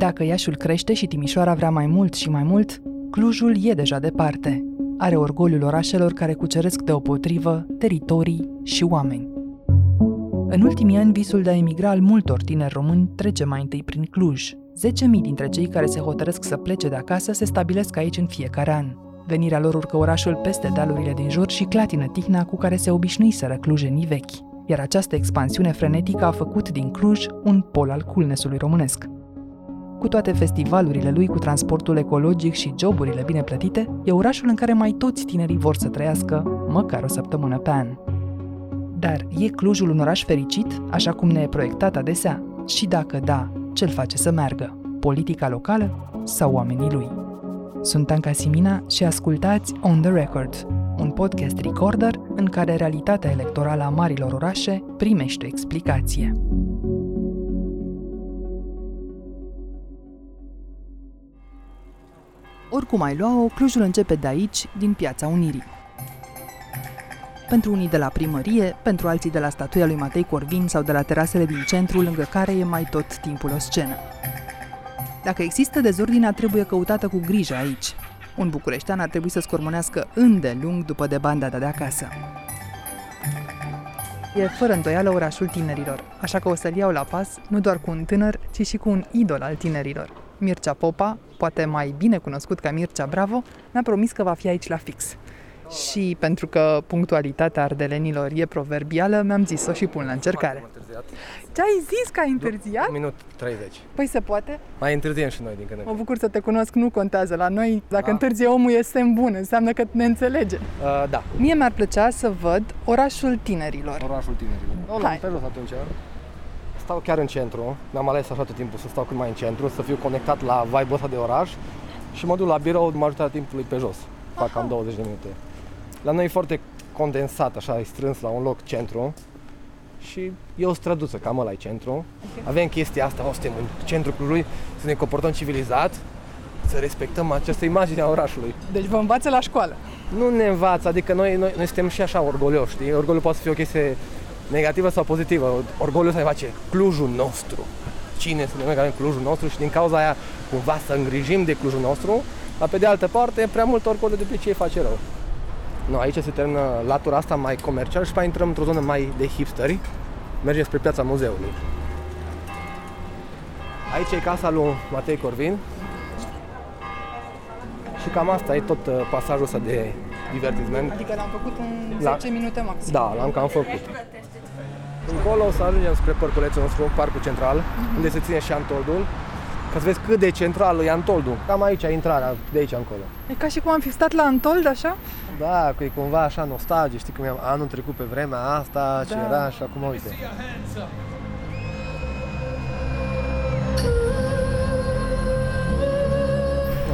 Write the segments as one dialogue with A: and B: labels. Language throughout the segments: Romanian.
A: Dacă Iașul crește și Timișoara vrea mai mult și mai mult, Clujul e deja departe. Are orgoliul orașelor care cuceresc deopotrivă teritorii și oameni. În ultimii ani, visul de a emigra al multor tineri români trece mai întâi prin Cluj. 10.000 dintre cei care se hotărăsc să plece de acasă se stabilesc aici în fiecare an. Venirea lor urcă orașul peste dealurile din jur și clatină tihna cu care se obișnuiseră clujenii vechi. Iar această expansiune frenetică a făcut din Cluj un pol al culnesului românesc. Cu toate festivalurile lui, cu transportul ecologic și joburile bine plătite, e orașul în care mai toți tinerii vor să trăiască măcar o săptămână pe an. Dar e Clujul un oraș fericit, așa cum ne e proiectat adesea? Și dacă da, ce-l face să meargă? Politica locală sau oamenii lui? Sunt Anca Simina și ascultați On The Record, un podcast recorder în care realitatea electorală a marilor orașe primește o explicație. Oricum ai lua-o, Clujul începe de aici, din Piața Unirii. Pentru unii de la primărie, pentru alții de la statuia lui Matei Corvin sau de la terasele din centru, lângă care e mai tot timpul o scenă. Dacă există dezordinea, trebuie căutată cu grijă aici. Un bucureștean ar trebui să scormonească îndelung după de banda de acasă. E fără îndoială orașul tinerilor, așa că o să-l iau la pas nu doar cu un tânăr, ci și cu un idol al tinerilor. Mircea Popa, poate mai bine cunoscut ca Mircea Bravo, mi-a promis că va fi aici la fix. Și pentru că punctualitatea ardelenilor e proverbială, mi-am zis-o și pun la încercare. Ce ai zis că ai întârziat?
B: Un minut 30.
A: Păi se poate?
B: Mai întârziem și noi din când în
A: Mă
B: când.
A: bucur să te cunosc, nu contează. La noi, dacă
B: Da.
A: întârzie omul, e semn bun, înseamnă că ne înțelege.
B: Uh, da,
A: Mie mi-ar plăcea să văd orașul tinerilor.
B: orașul tinerilor. O luăm
A: Hai.
B: pe jos atunci. Stau chiar în centru, mi-am ales așa tot timpul să stau cât mai în centru, să fiu conectat la vibe-ul ăsta de oraș și mă duc la birou majoritatea timpului pe jos. Fac cam 20 de minute. La noi e foarte condensat, așa, e strâns la un loc centru și e o străduță, cam ăla e centru. Avem chestia asta, o, suntem în centrul Clujului, să ne comportăm civilizat, să respectăm această imagine a orașului.
A: Deci vă învață la școală.
B: Nu ne învață, adică noi, noi, noi suntem și așa orgolioși, știi? Orgoliul poate să fie o chestie negativă sau pozitivă. Orgoliul să face Clujul nostru. Cine să ne că avem Clujul nostru și din cauza aia cumva să îngrijim de Clujul nostru, dar pe de altă parte, prea mult orgoliu de ce îi face rău. Nu, aici se termină latura asta mai comercial și mai intrăm într-o zonă mai de hipsteri. Mergem spre piața muzeului. Aici e casa lui Matei Corvin. Și cam asta e tot uh, pasajul ăsta de divertisment.
A: Adică l-am făcut în
B: La-
A: 10 minute maxim.
B: Da, l-am cam făcut. Încolo o să ajungem spre parculețul nostru, parcul central, unde se ține și Antoldul. Ca să vezi cât de central e Antoldul. Cam aici e intrarea, de aici încolo.
A: E ca și cum am fi stat la Antold, așa?
B: Da, că e cumva așa nostalgie, știi cum e anul trecut pe vremea asta, ce
A: Da.
B: era și acum uite.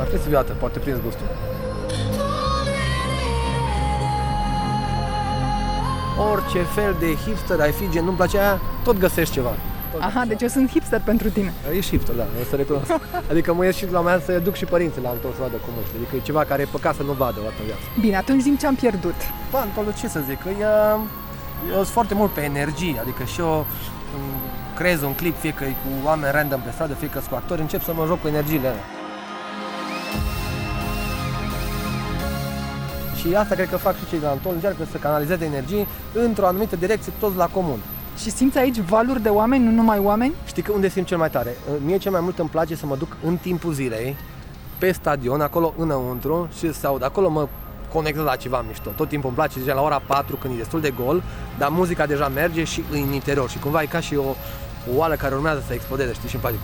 B: Ar trebui să vii o dată, poate prins gustul. Orice fel de hipster ai fi, gen nu-mi place aia, tot găsești ceva. Tot
A: Aha, deci eu sunt hipster pentru tine.
B: Ești hipster, da, o să recunosc. Adică mă ies și la mea să duc și părinții la Antol să vadă cum ești. Adică e ceva care e păcat să nu vadă o dată în viață.
A: Bine, atunci zim ce am pierdut.
B: Bă, Antolul ce să zic, că e, eu sunt foarte mult pe energie, adică și eu îmi creez un clip, fie că e cu oameni random pe stradă, fie că sunt cu actori, încep să mă joc cu energiile alea. Și asta cred că fac și cei de la Antol, încearcă să canalizeze energii într-o anumită direcție, toți la comun.
A: Și simți aici valuri de oameni, nu numai oameni?
B: Știi că unde simt cel mai tare? Mie cel mai mult îmi place să mă duc în timpul zilei, pe stadion, acolo înăuntru și să aud. Acolo mă conectez la ceva mișto. Tot timpul îmi place deja la ora 4 când e destul de gol, dar muzica deja merge și în interior și cumva e ca și o, o oală care urmează să explodeze, știi? Și îmi place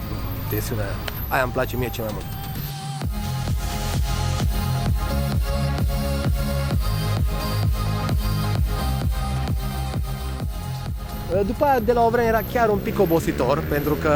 B: tensiunea aia. Aia îmi place mie cel mai mult. După aia, de la o vreme era chiar un pic obositor, pentru că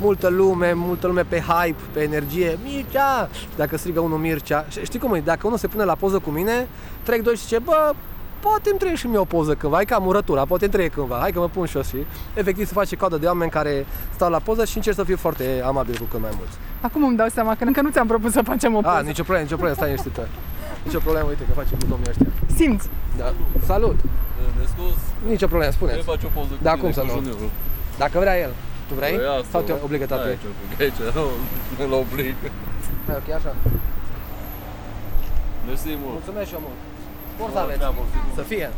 B: multă lume, multă lume pe hype, pe energie, Mircea! Dacă strigă unul Mircea, și știi cum e, dacă unul se pune la poză cu mine, trec doi și zice, bă, poate îmi trebuie și mie o poză cândva, e ca murătura, poate îmi trebuie cândva, hai că mă pun și eu și efectiv se face coadă de oameni care stau la poză și încerc să fiu foarte amabil cu cât mai mulți.
A: Acum îmi dau seama că încă nu ți-am propus să facem o
B: A,
A: poză.
B: nicio problemă, nicio problemă, stai liniștită. Nicio problemă, uite că facem cu domnii ăștia.
A: Simți?
B: Da. Salut!
C: Ne scuz,
B: Nicio problemă,
C: ne
B: spuneți.
C: faci o poză cu
B: Da,
C: tine,
B: cum să
C: cu
B: nu?
C: juniorul.
B: Dacă vrea el. Tu vrei?
C: Păi asta,
B: Sau te
C: da.
B: obligă tati?
C: Aici, aici, nu, nu-l oblig.
B: Hai, ok, așa.
C: Mersi mult.
B: Mulțumesc și eu mult. Spor să aveți.
C: Da, mulțumim.
B: Să fie.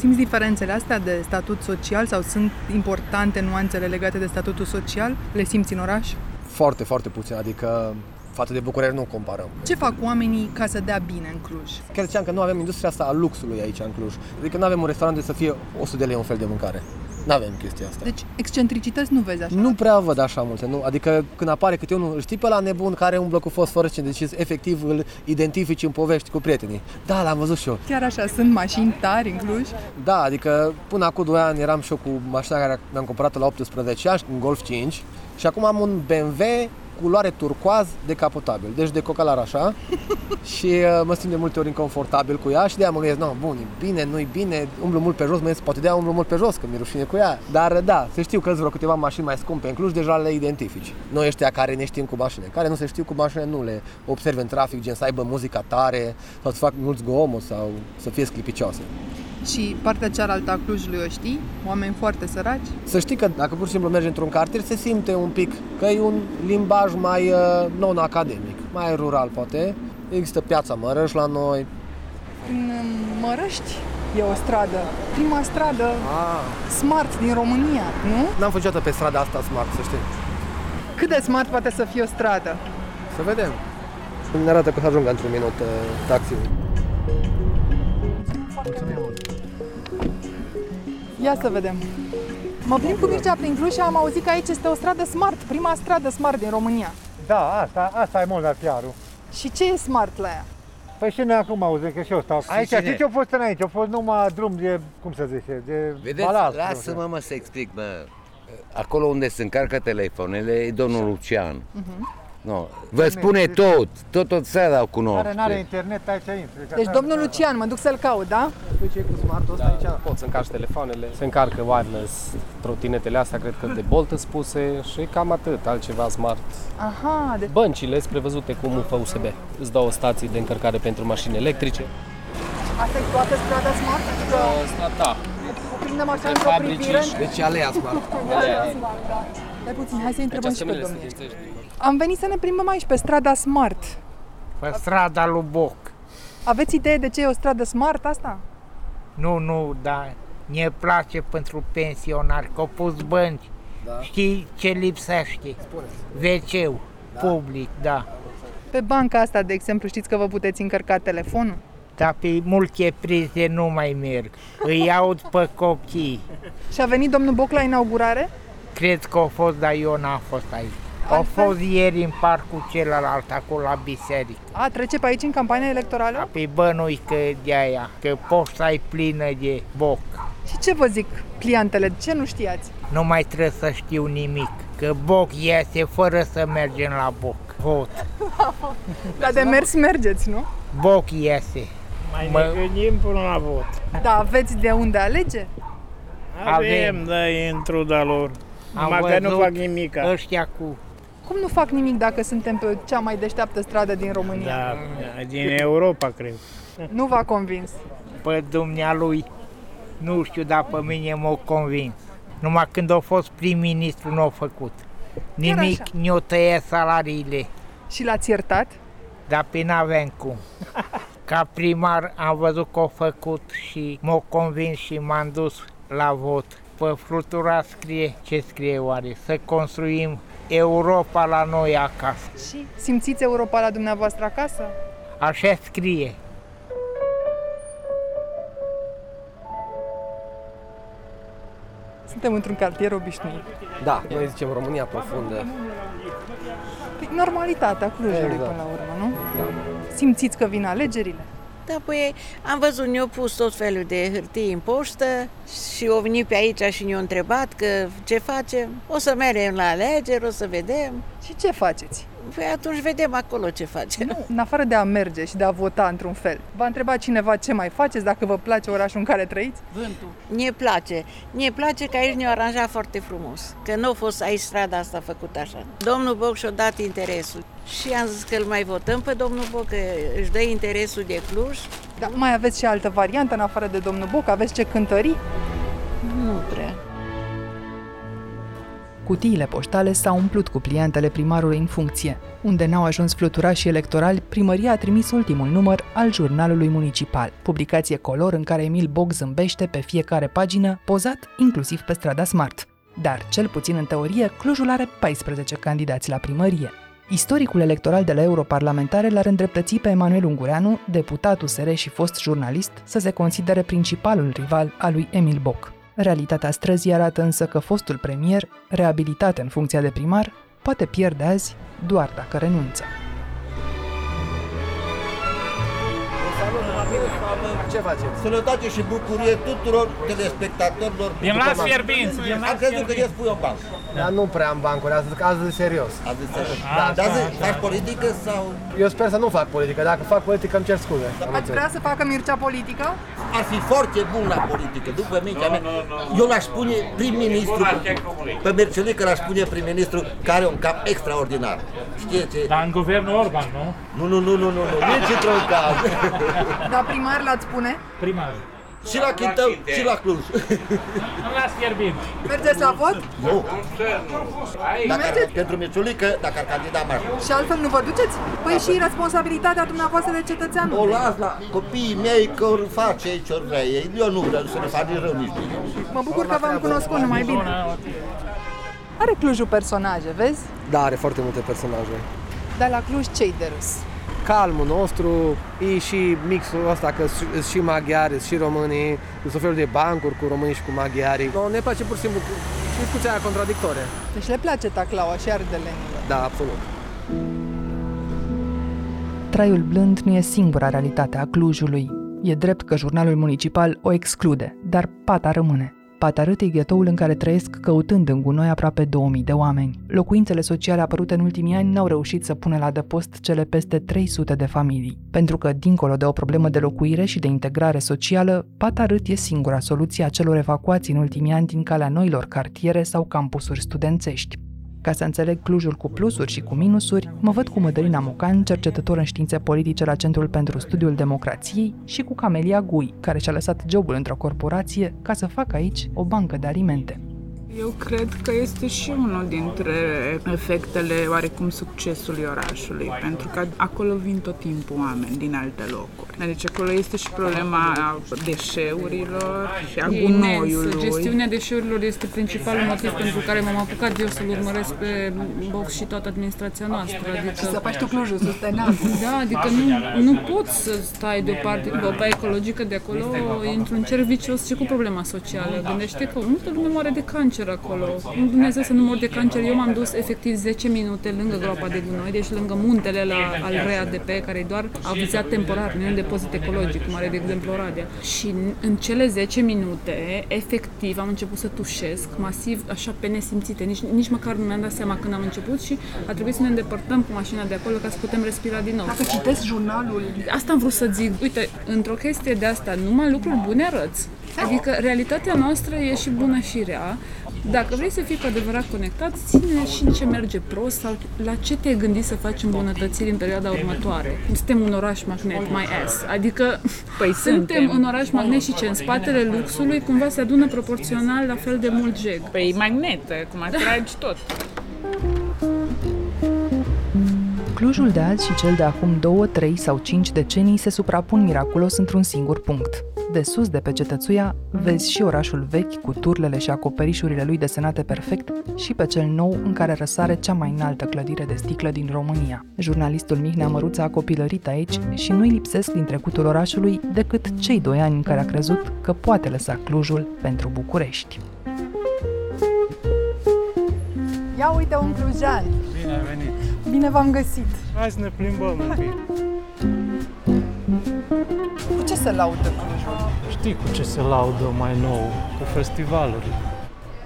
D: Simți diferențele astea de statut social sau sunt importante nuanțele legate de statutul social? Le simți în oraș?
B: Foarte, foarte puțin, adică față de București nu comparăm.
D: Ce fac oamenii ca să dea bine în Cluj?
B: Chiar ziceam că nu avem industria asta a luxului aici în Cluj. Adică nu avem un restaurant de să fie 100 de lei un fel de mâncare. Nu avem chestia asta.
D: Deci excentricități nu vezi așa?
B: Nu prea văd așa multe, nu? Adică când apare câte unul, îl știi pe la nebun care umblă cu fosforescent, deci efectiv îl identifici în povești cu prietenii. Da, l-am văzut și eu.
D: Chiar așa, sunt mașini tari în Cluj?
B: Da, adică până acum 2 ani eram și eu cu mașina care mi-am cumpărat la 18 ani, un Golf 5 și acum am un BMW culoare turcoaz decapotabil, deci decocalar așa și uh, mă simt de multe ori inconfortabil cu ea și de-aia mă gândesc, no, bun, e bine, nu-i bine, umblu mult pe jos, mă gândesc, poate de-aia umblu mult pe jos, că mi-e rușine cu ea. Dar da, să știu că sunt vreo câteva mașini mai scumpe în Cluj, deja le identifici. Noi ăștia care ne știm cu mașini, care nu se știu cu mașini, nu le observi în trafic, gen să aibă muzica tare sau să fac mult zgomot sau să fie sclipicioase.
D: Și partea cealaltă a Clujului o știi? Oameni foarte săraci?
B: Să știi că dacă pur și simplu mergi într-un cartier, se simte un pic că e un limbaj mai uh, non-academic, mai rural poate. Există piața Mărăș la noi.
D: În Mărăști e o stradă, prima stradă
B: Ah.
D: smart din România, nu?
B: N-am fost niciodată pe strada asta smart, să știi.
D: Cât de smart poate să fie o stradă?
B: Să vedem. Ne arată că să ajungă într-un minut uh, taxi. Mulțumim mult.
D: Ia să vedem. Mă plimb cu Mircea prin Cluj și am auzit că aici este o stradă smart, prima stradă smart din România.
E: Da, asta, asta e mult la chiarul.
D: Și ce e smart la ea?
E: Păi și noi acum auzim că și eu stau. Aici,
F: cine?
E: știi ce a fost înainte? A fost numai drum de, cum să zice, de
F: Vedeți,
E: balast.
F: lasă-mă mă să explic, mă. Acolo unde se încarcă telefoanele e domnul Lucian. No. Vă spune tot, tot tot țara o
E: Care n-are
F: cunoaște.
E: internet, aici intri. că
D: Deci
E: așa-
D: domnul Lucian, mă duc să-l caut, da?
B: Păi ce e cu smartul ăsta aici?
G: Poți să încarci telefoanele, se încarcă wireless, trotinetele astea cred că de Bolt îți spuse și cam atât, altceva smart.
D: Aha, de...
G: Băncile sunt prevăzute cu mufă USB. Îți dau stații de încărcare pentru mașini electrice.
D: asta e toată strada smart? Adică
G: Asta, da,
D: o prindem așa
G: de
D: într-o
G: fabrici
D: privire?
G: și
B: Deci alea smart.
D: Smart, da. Stai puțin, hai să întrebăm
G: Aici
D: și pe
G: semnele
D: domnul.
G: Studențești.
D: Am venit să ne plimbăm aici pe strada Smart.
H: Pe strada lui Boc.
D: Aveți idee de ce e o stradă Smart asta?
H: Nu, nu, dar ne place pentru pensionari, că au pus bănci.
B: Da.
H: Știi ce lipsește? WC-ul public, da.
D: Pe banca asta, de exemplu, știți că vă puteți încărca telefonul?
H: Dar pe multe prize nu mai merg. Îi aud pe copii.
D: Și a venit domnul Boc la inaugurare?
H: Cred că au fost, dar eu n-am fost aici. Au
D: Altfel?
H: fost ieri în parcul celălalt, acolo la biserică.
D: A, trece pe aici în campania electorală?
H: Apoi bănui că de aia, că poșta e plină de boc.
D: Și ce vă zic clientele? Ce nu știați?
H: Nu mai trebuie să știu nimic, că boc iese fără să mergem la boc. Vot.
D: Dar de mers mergeți, nu?
H: Boc iese.
I: Mai
H: Mă-
I: ne gândim până la vot.
D: Da, aveți de unde alege?
I: Avem,
H: Avem.
I: da, e într-o de lor.
H: Am
I: Numai că nu
H: văzut
I: fac nimic.
H: Ăștia cu...
D: Cum nu fac nimic dacă suntem pe cea mai deșteaptă stradă din România?
I: Da, da, din Europa, cred.
D: Nu v-a convins.
H: Pe dumnealui, nu știu, dar pe mine m-au convins. Numai când a fost prim-ministru nu a făcut. Nimic,
D: așa.
H: ne-o tăiat salariile,
D: Și l-ați iertat?
H: dar pe n-avem cum. Ca primar am văzut că a făcut și m-au convins și m-am dus la vot. Pe flutura scrie, ce scrie oare? Să construim Europa la noi acasă.
D: Și simțiți Europa la dumneavoastră acasă?
H: Așa scrie.
D: Suntem într-un cartier obișnuit.
B: Da, noi zicem România profundă.
D: Păi, Normalitatea Clujului
B: Exact.
D: până la urmă, nu? Simțiți că vin alegerile?
J: Da, păi am văzut, ne-au pus tot felul de hârtii în poștă și au venit pe aici și ne-au întrebat că ce facem. O să mergem la alegeri, o să vedem.
D: Și ce faceți?
J: Păi atunci vedem acolo ce facem.
D: Nu, în afară de a merge și de a vota într-un fel, v-a întrebat cineva ce mai faceți, dacă vă place orașul în care trăiți?
J: Ne place. Ne place că aici ne-au aranjat foarte frumos. Că nu a fost aici strada asta făcută așa. Domnul Boc și-a dat interesul. Și am zis că îl mai votăm pe domnul Boc, că își dă interesul de Cluj.
D: Dar mai aveți și altă variantă în afară de domnul Boc? Aveți ce cântării?
J: Nu prea.
A: Cutiile poștale s-au umplut cu pliantele primarului în funcție. Unde n-au ajuns fluturașii electorali, primăria a trimis ultimul număr al jurnalului municipal, publicație color în care Emil Bog zâmbește pe fiecare pagină, pozat inclusiv pe strada Smart. Dar, cel puțin în teorie, Clujul are 14 candidați la primărie. Istoricul electoral de la europarlamentare l-ar îndreptăți pe Emanuel Ungureanu, deputat USR și fost jurnalist, să se considere principalul rival al lui Emil Boc. Realitatea străzii arată însă că fostul premier, reabilitat în funcția de primar, poate pierde azi doar dacă renunță.
B: Ce faceți?
K: Sănătate și bucurie tuturor telespectatorilor.
L: Din las fierbinți!
K: Am crezut că ești pui o bancă.
B: Dar nu prea am bancuri, azi, azi e serios.
K: Azi înțeles. Da, dar zi, faci politică sau...
B: Eu sper să nu fac politică, dacă fac politică îmi cer scuze.
D: Ați vrea să facă Mircea politică?
K: Ar fi foarte bun la politică, după mintea mea. Eu l-aș spune prim-ministru, pe Mercelică l-aș spune prim-ministru care are un cap extraordinar. Știți?
L: Dar în guvernul Orban, nu?
K: Nu, nu, nu, nu, nu, nu, nici într-un caz.
D: Dar primar l-ați spune?
L: Primar.
K: Și la Chintău, și la Cluj.
L: Nu las fierbinți!
D: Mergeți la vot?
K: Nu. Dacă ar, pentru Mircelică, dacă ar candida mai
D: Și altfel nu vă duceți? Păi și responsabilitatea dumneavoastră de cetățean.
K: O las la copiii mei că ori face ce ori vrea ei. Eu nu vreau să ne fac nici rău nici bine.
D: Mă bucur că v-am cunoscut numai bine. Are Clujul personaje, vezi?
B: Da, are foarte multe personaje.
D: Dar la Cluj ce-i de râs?
B: Calmul nostru, e și mixul ăsta că sunt și maghiari, sunt și românii, sunt felul de bancuri cu românii și cu maghiarii. No, ne place pur și simplu discuția aia contradictorie.
D: Deci le place taclaua și ardelenilor.
B: Da, absolut.
A: Traiul blând nu e singura realitate a Clujului. E drept că jurnalul municipal o exclude, dar pata rămâne. Patarât e ghetoul în care trăiesc căutând în gunoi aproape 2000 de oameni. Locuințele sociale apărute în ultimii ani n-au reușit să pună la dăpost cele peste 300 de familii. Pentru că, dincolo de o problemă de locuire și de integrare socială, Patarât e singura soluție a celor evacuați în ultimii ani din calea noilor cartiere sau campusuri studențești. Ca să înțeleg Clujul cu plusuri și cu minusuri, mă văd cu Mădălina Mocan, cercetător în științe politice la Centrul pentru Studiul Democrației, și cu Camelia Gui, care și-a lăsat jobul într-o corporație ca să facă aici o bancă de alimente.
M: Eu cred că este și unul dintre efectele oarecum succesului orașului, pentru că acolo vin tot timpul oameni din alte locuri. Deci acolo este și problema deșeurilor și a gunoiului.
N: Gestiunea deșeurilor este principalul motiv pentru care m-am apucat eu să-l urmăresc pe Box și toată administrația noastră. Adică...
D: Și să faci tu Clujul sustenabil.
N: Da, adică nu, nu poți să stai deoparte cu apa ecologică de acolo, intru în cer vicios și cu problema socială. Gândește că multă lume moare de cancer cancer acolo. Dumnezeu să nu mor de cancer. Eu m-am dus efectiv 10 minute lângă groapa de gunoi, deci lângă muntele la, al RADP, care e doar avizat temporar, nu e un depozit ecologic, cum are de exemplu Oradea. Și în cele 10 minute, efectiv, am început să tușesc masiv, așa pe nesimțite. Nici, nici măcar nu mi-am dat seama când am început și a trebuit să ne îndepărtăm cu mașina de acolo ca să putem respira din nou.
D: Dacă citesc jurnalul...
N: Asta am vrut să zic. Uite, într-o chestie de asta, numai lucruri bune arăți. Adică realitatea noastră e și bună și rea. Dacă vrei să fii cu adevărat conectat, ține și în ce merge prost sau la ce te-ai gândit să faci îmbunătățiri în perioada următoare. Suntem un oraș magnet, my ass. Adică
M: păi
N: suntem, suntem un oraș magnet și ce în spatele luxului cumva se adună proporțional la fel de mult jeg.
M: Păi magnet, cum atragi tot.
A: Clujul de azi și cel de acum 2, 3 sau 5 decenii se suprapun miraculos într-un singur punct. De sus de pe cetățuia, vezi și orașul vechi cu turlele și acoperișurile lui desenate perfect și pe cel nou în care răsare cea mai înaltă clădire de sticlă din România. Jurnalistul Mihnea Măruța a copilărit aici și nu-i lipsesc din trecutul orașului decât cei doi ani în care a crezut că poate lăsa Clujul pentru București.
D: Ia uite un clujan!
L: Bine ai venit!
D: Bine v-am găsit!
L: Hai să ne plimbăm un pic.
D: Cu ce se laudă Clujul?
L: Știi cu ce se laudă mai nou? Cu festivaluri.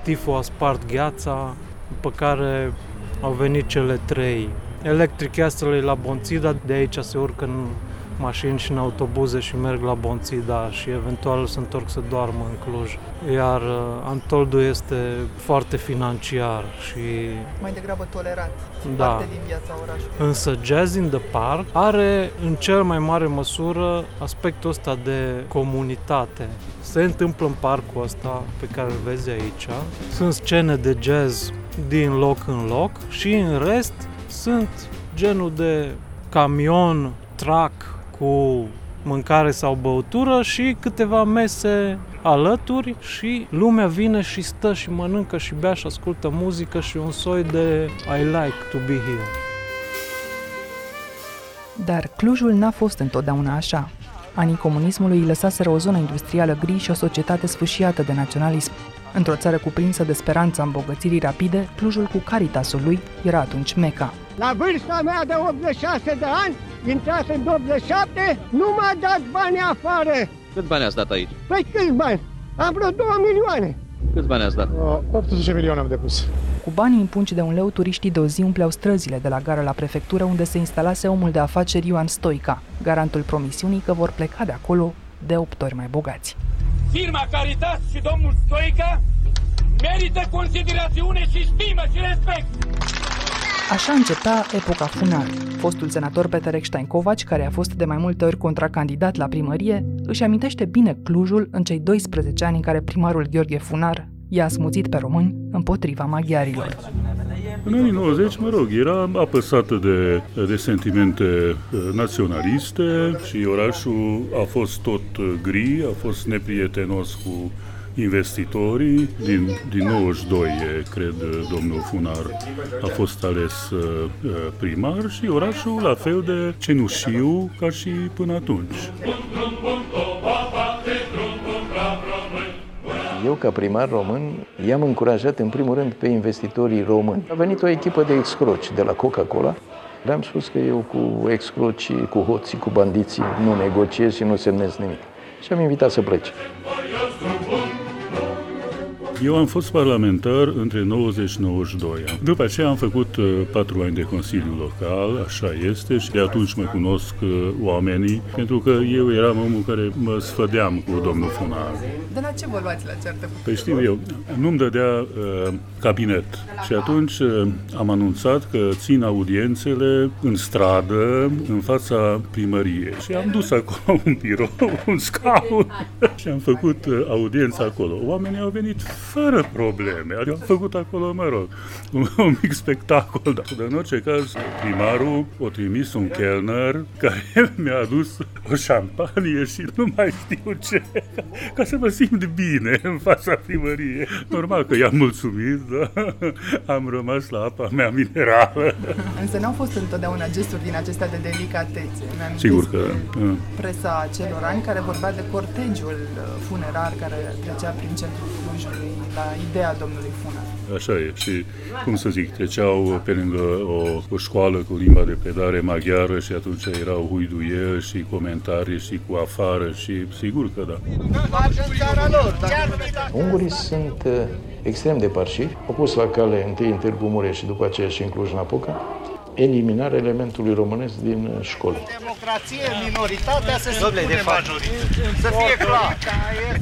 L: Tiful a spart gheața, după care au venit cele trei. Electric Castle la Bonțida, de aici se urcă în mașini și în autobuze și merg la Bonțida și eventual se întorc să doarmă în Cluj. Iar uh, Antoldu este foarte financiar și...
D: Mai degrabă tolerat,
L: Da.
D: parte din viața orașului.
L: Însă Jazz in the Park are în cel mai mare măsură aspectul ăsta de comunitate. Se întâmplă în parcul ăsta pe care îl vezi aici. Sunt scene de jazz din loc în loc și în rest sunt genul de camion, truck cu mâncare sau băutură și câteva mese alături și lumea vine și stă și mănâncă și bea și ascultă muzică și un soi de I like to be here.
A: Dar Clujul n-a fost întotdeauna așa. Anii comunismului lăsaseră o zonă industrială gri și o societate sfâșiată de naționalism. Într-o țară cuprinsă de speranța îmbogățirii rapide, Clujul cu Caritasul lui era atunci Meca.
E: La vârsta mea de 86 de ani, intrat în 87, nu m-a dat bani afară.
O: Cât bani ați dat aici?
E: Păi câți bani? Am vreo 2 milioane.
O: Câți bani ați dat?
P: 18 milioane am depus.
A: Cu banii în pungi de un leu, turiștii de o zi umpleau străzile de la gara la prefectură unde se instalase omul de afaceri Ioan Stoica, garantul promisiunii că vor pleca de acolo de 8 ori mai bogați.
Q: Firma Caritas și domnul Stoica merită considerațiune și stimă și respect.
A: Așa începea epoca Funar. Fostul senator Peter Eckstein Kovaci, care a fost de mai multe ori contracandidat la primărie, își amintește bine Clujul în cei 12 ani în care primarul Gheorghe Funar i-a smuțit pe români împotriva maghiarilor.
R: În anii 90, mă rog, era apăsată de, de sentimente uh, naționaliste și orașul a fost tot uh, gri, a fost neprietenos cu investitorii. Din, din 92, cred, domnul Funar a fost ales uh, primar și orașul la fel de cenușiu ca și până atunci.
S: Eu, ca primar român, i-am încurajat în primul rând pe investitorii români. A venit o echipă de excroci de la Coca-Cola. Le-am spus că eu cu excroci, cu hoții, cu bandiții nu negociez și nu semnez nimic. Și am invitat să plece.
R: Eu am fost parlamentar între 90 și 92. După aceea am făcut uh, patru ani de Consiliu Local, așa este, și de atunci mă cunosc uh, oamenii, pentru că eu eram omul care mă sfădeam cu domnul Funar.
D: De la ce vă luați la ceartă?
R: Păi știu eu, nu-mi dădea uh, cabinet. Și atunci uh, am anunțat că țin audiențele în stradă, în fața primăriei. Și am dus acolo un birou, un scaun și am făcut uh, audiența acolo. Oamenii au venit fără probleme. Adică am făcut acolo, mă rog, un, un mic spectacol. Dar în orice caz, primarul a trimis un kelner care mi-a adus o șampanie și nu mai știu ce, ca să mă simt bine în fața primăriei. Normal că i-am mulțumit, da? am rămas la apa mea minerală.
D: Însă n-au fost întotdeauna gesturi din acestea de delicatețe.
R: Sigur că... Da.
D: Presa celor ani care vorbea de cortegiul uh, funerar care trecea prin centrul Clujului la ideea domnului Funar.
R: Așa e. Și, cum să zic, treceau pe lângă o, o școală cu limba de predare maghiară și atunci erau huiduieri și comentarii și cu afară și sigur că da.
S: Ungurii sunt uh, extrem de parșivi. Au pus la cale întâi în Târgu Mureș și după aceea și în Cluj-Napoca eliminarea elementului românesc din uh, școli.
E: Democrație, minoritatea să se de Să fie clar.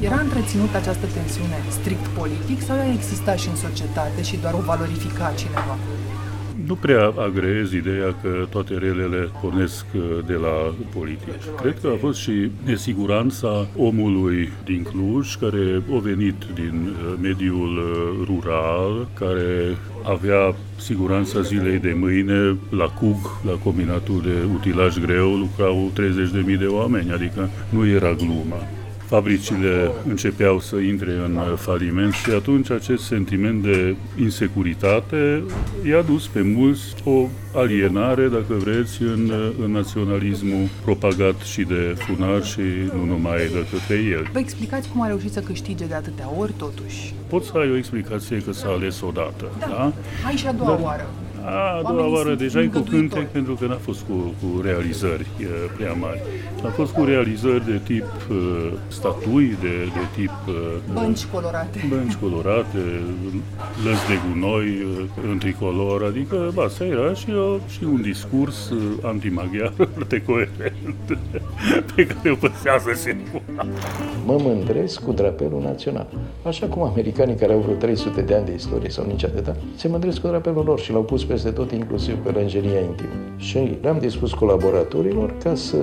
D: Era întreținută această tensiune strict politic sau ea exista și în societate și doar o valorifica cineva?
R: Nu prea agrez ideea că toate relele pornesc uh, de la politici. Cred că a fost și nesiguranța omului din Cluj, care a venit din uh, mediul rural, care avea siguranța zilei de mâine la CUG, la combinatul de utilaj greu, lucrau 30.000 de oameni, adică nu era glumă fabricile începeau să intre în faliment și atunci acest sentiment de insecuritate i-a dus pe mulți o alienare, dacă vreți, în, în naționalismul propagat și de Funar și nu numai de către el.
D: Vă explicați cum a reușit să câștige de atâtea ori, totuși?
R: Pot să ai o explicație că s-a ales odată, da? da?
D: Hai și a doua Dar, oară.
R: A, a doua oară deja e cu cântec pentru că n-a fost cu, cu realizări e, prea mari. A fost cu realizări de tip uh, statui, de, de tip... Uh,
D: bănci colorate.
R: Bănci colorate, lăzi de gunoi uh, în tricolor, adică asta era și, uh, și un discurs uh, antimaghiar foarte coerent pe care o păstrează sigur.
S: Mă mândresc cu drapelul național. Așa cum americanii care au vreo 300 de ani de istorie sau nici atâta, se mândresc cu drapelul lor și l-au pus pe peste tot, inclusiv pe rângeria intimă. Și le-am dispus colaboratorilor ca să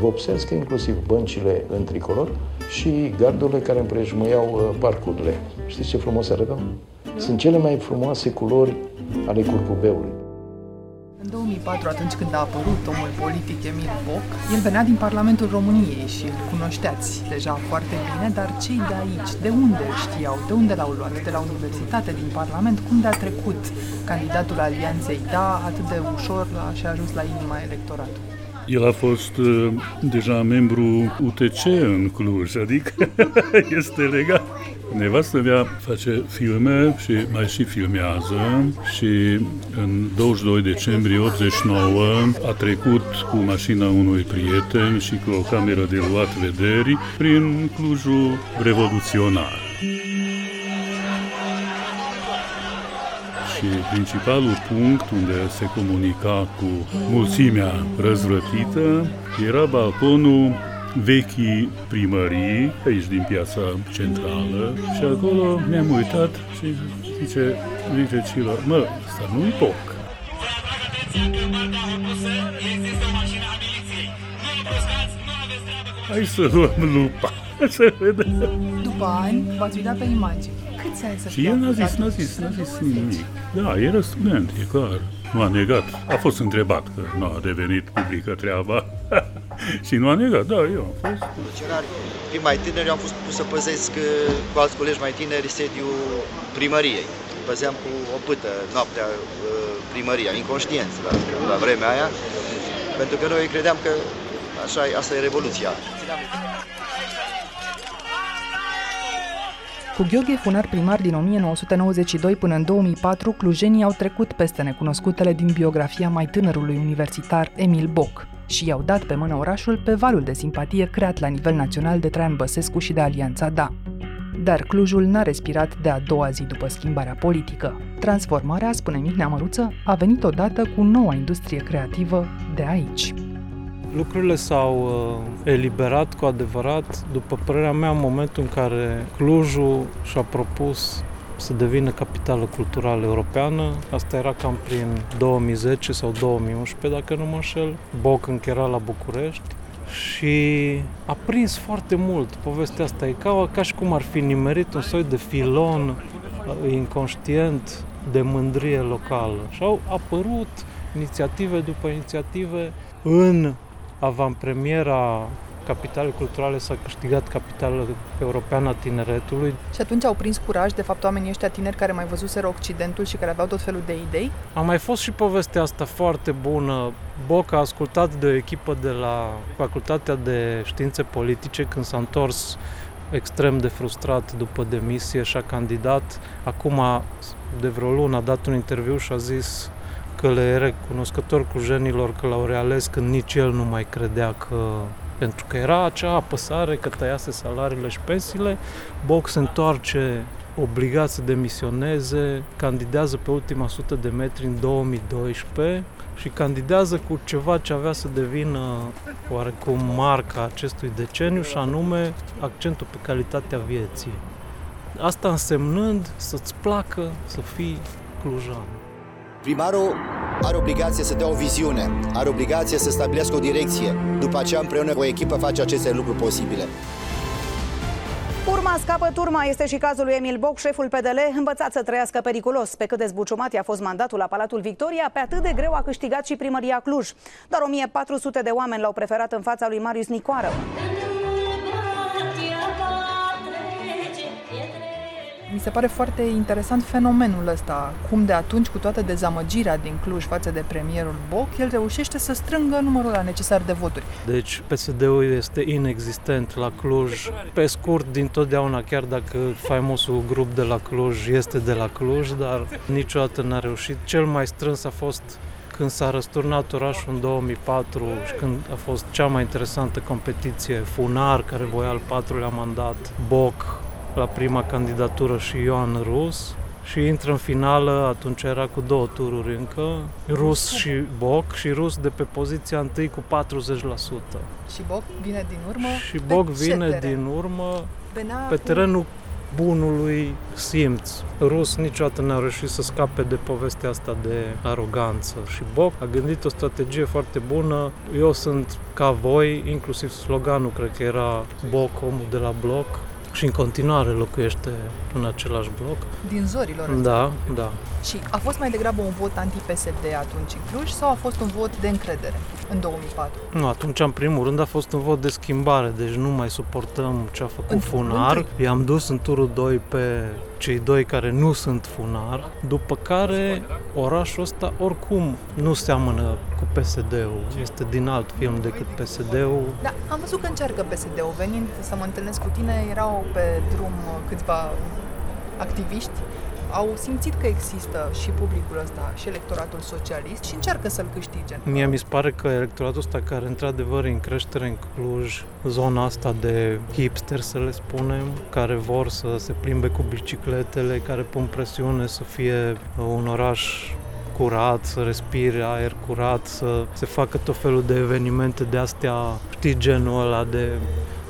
S: vopsească inclusiv băncile în tricolor și gardurile care împrejmuiau uh, parcurile. Știți ce frumos arătau? Sunt cele mai frumoase culori ale curcubeului.
D: În 2004, atunci când a apărut omul politic Emil Boc, el venea din Parlamentul României și îl cunoșteați deja foarte bine, dar cei de aici, de unde îl știau, de unde l-au luat, de la universitate, din Parlament, cum de-a trecut candidatul Alianței Da atât de ușor și a ajuns la inima electoratului?
R: El a fost uh, deja membru UTC în Cluj, adică este legat. Nevastă mea face filme și mai și filmează și în 22 decembrie 89 a trecut cu mașina unui prieten și cu o cameră de luat vederi prin Clujul revoluționar. și principalul punct unde se comunica cu mulțimea răzvrătită era balconul vechii primării, aici din piața centrală, și acolo mi-am uitat și zice, zice Cila, mă, asta nu-i poc. Hai să luăm lupa, să vedem.
D: După ani, v-ați uitat pe imagini. Câți ani să
R: Și el n-a zis, n-a zis, n-a zis nimic. Da, era student, e clar. Nu a negat. A fost întrebat că nu a devenit publică treaba. și nu a negat, da, eu am fost.
T: Fiind mai tineri, am fost pus să păzesc uh, cu alți colegi mai tineri sediul primăriei. Păzeam cu o pâtă noaptea uh, primăria, inconștienți la, la vremea aia, pentru că noi credeam că așa, asta e revoluția.
A: Cu Gheorghe Funar primar din 1992 până în 2004, clujenii au trecut peste necunoscutele din biografia mai tânărului universitar Emil Boc și i-au dat pe mână orașul pe valul de simpatie creat la nivel național de Traian Băsescu și de Alianța Da. Dar Clujul n-a respirat de a doua zi după schimbarea politică. Transformarea, spune Mihnea Măruță, a venit odată cu noua industrie creativă de aici.
L: Lucrurile s-au uh, eliberat cu adevărat, după părerea mea, în momentul în care Clujul și-a propus să devină capitală culturală europeană. Asta era cam prin 2010 sau 2011, dacă nu mă înșel. Boc încă era la București și a prins foarte mult povestea asta. E ca, ca și cum ar fi nimerit un soi de filon uh, inconștient de mândrie locală. Și au apărut inițiative după inițiative în avantpremiera Capitalei Culturale s-a câștigat Capitala Europeană a Tineretului.
D: Și atunci au prins curaj, de fapt, oamenii ăștia tineri care mai văzuseră Occidentul și care aveau tot felul de idei?
L: A mai fost și povestea asta foarte bună. Boc a ascultat de o echipă de la Facultatea de Științe Politice când s-a întors extrem de frustrat după demisie și a candidat. Acum, de vreo lună, a dat un interviu și a zis că le e recunoscător clujenilor că l-au reales când nici el nu mai credea că pentru că era acea apăsare că tăiase salariile și pensiile, Boc se întoarce obligat să demisioneze, candidează pe ultima sută de metri în 2012 și candidează cu ceva ce avea să devină oarecum marca acestui deceniu și anume accentul pe calitatea vieții. Asta însemnând să-ți placă să fii clujan.
T: Primarul are obligație să dea o viziune, are obligație să stabilească o direcție. După aceea, împreună cu o echipă, face aceste lucruri posibile.
U: Urma scapă turma este și cazul lui Emil Boc, șeful PDL, învățat să trăiască periculos. Pe cât de zbuciumat a fost mandatul la Palatul Victoria, pe atât de greu a câștigat și primăria Cluj. Doar 1400 de oameni l-au preferat în fața lui Marius Nicoară.
D: Mi se pare foarte interesant fenomenul ăsta, cum de atunci, cu toată dezamăgirea din Cluj față de premierul Boc, el reușește să strângă numărul la necesar de voturi.
L: Deci PSD-ul este inexistent la Cluj. Pe scurt, din totdeauna, chiar dacă faimosul grup de la Cluj este de la Cluj, dar niciodată n-a reușit. Cel mai strâns a fost când s-a răsturnat orașul în 2004 și când a fost cea mai interesantă competiție, Funar, care voia al patrulea mandat, Boc, la prima candidatură și Ioan Rus și intră în finală, atunci era cu două tururi încă, Rus și Boc și Rus de pe poziția întâi cu 40%.
D: Și Boc vine din urmă?
L: Și Boc vine din urmă
D: Venea
L: pe
D: cu-
L: terenul bunului simț. Rus niciodată n-a reușit să scape de povestea asta de aroganță și Boc a gândit o strategie foarte bună. Eu sunt ca voi, inclusiv sloganul cred că era Boc, omul de la bloc, și în continuare locuiește în același bloc.
D: Din zorilor
L: Da, da.
D: Și a fost mai degrabă un vot anti-PSD atunci în Cluj sau a fost un vot de încredere în 2004?
L: Nu, atunci, în primul rând, a fost un vot de schimbare, deci nu mai suportăm ce a făcut
D: În-
L: Funar.
D: întâi.
L: I-am dus în turul 2 pe cei doi care nu sunt Funar, după care orașul ăsta oricum nu seamănă cu PSD-ul, este din alt film decât PSD-ul.
D: Da, am văzut că încearcă PSD-ul. Venind să mă întâlnesc cu tine, erau pe drum uh, câțiva activiști au simțit că există și publicul ăsta și electoratul socialist și încearcă să-l câștige.
L: Mie mi se pare că electoratul ăsta care într-adevăr e în creștere în Cluj, zona asta de hipster să le spunem, care vor să se plimbe cu bicicletele, care pun presiune să fie un oraș curat, să respire aer curat, să se facă tot felul de evenimente de astea, știi, genul ăla de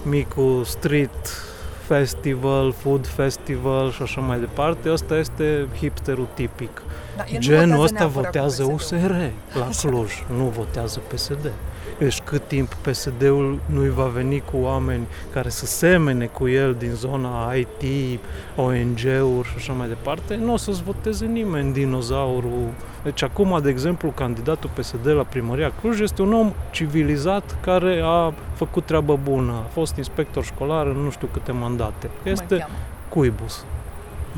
L: micul street festival, food festival și așa mai departe. Ăsta este hipsterul tipic.
D: Da, el nu
L: Genul
D: votează
L: ăsta
D: neapărat
L: votează
D: cu
L: USR la Cluj, nu votează PSD. Deci cât timp PSD-ul nu-i va veni cu oameni care să semene cu el din zona IT, ONG-uri și așa mai departe, nu o să-ți voteze nimeni dinozaurul. Deci acum, de exemplu, candidatul PSD la primăria Cluj este un om civilizat care a făcut treabă bună. A fost inspector școlar în nu știu câte mandate. Este
D: cheamă?
L: Cuibus.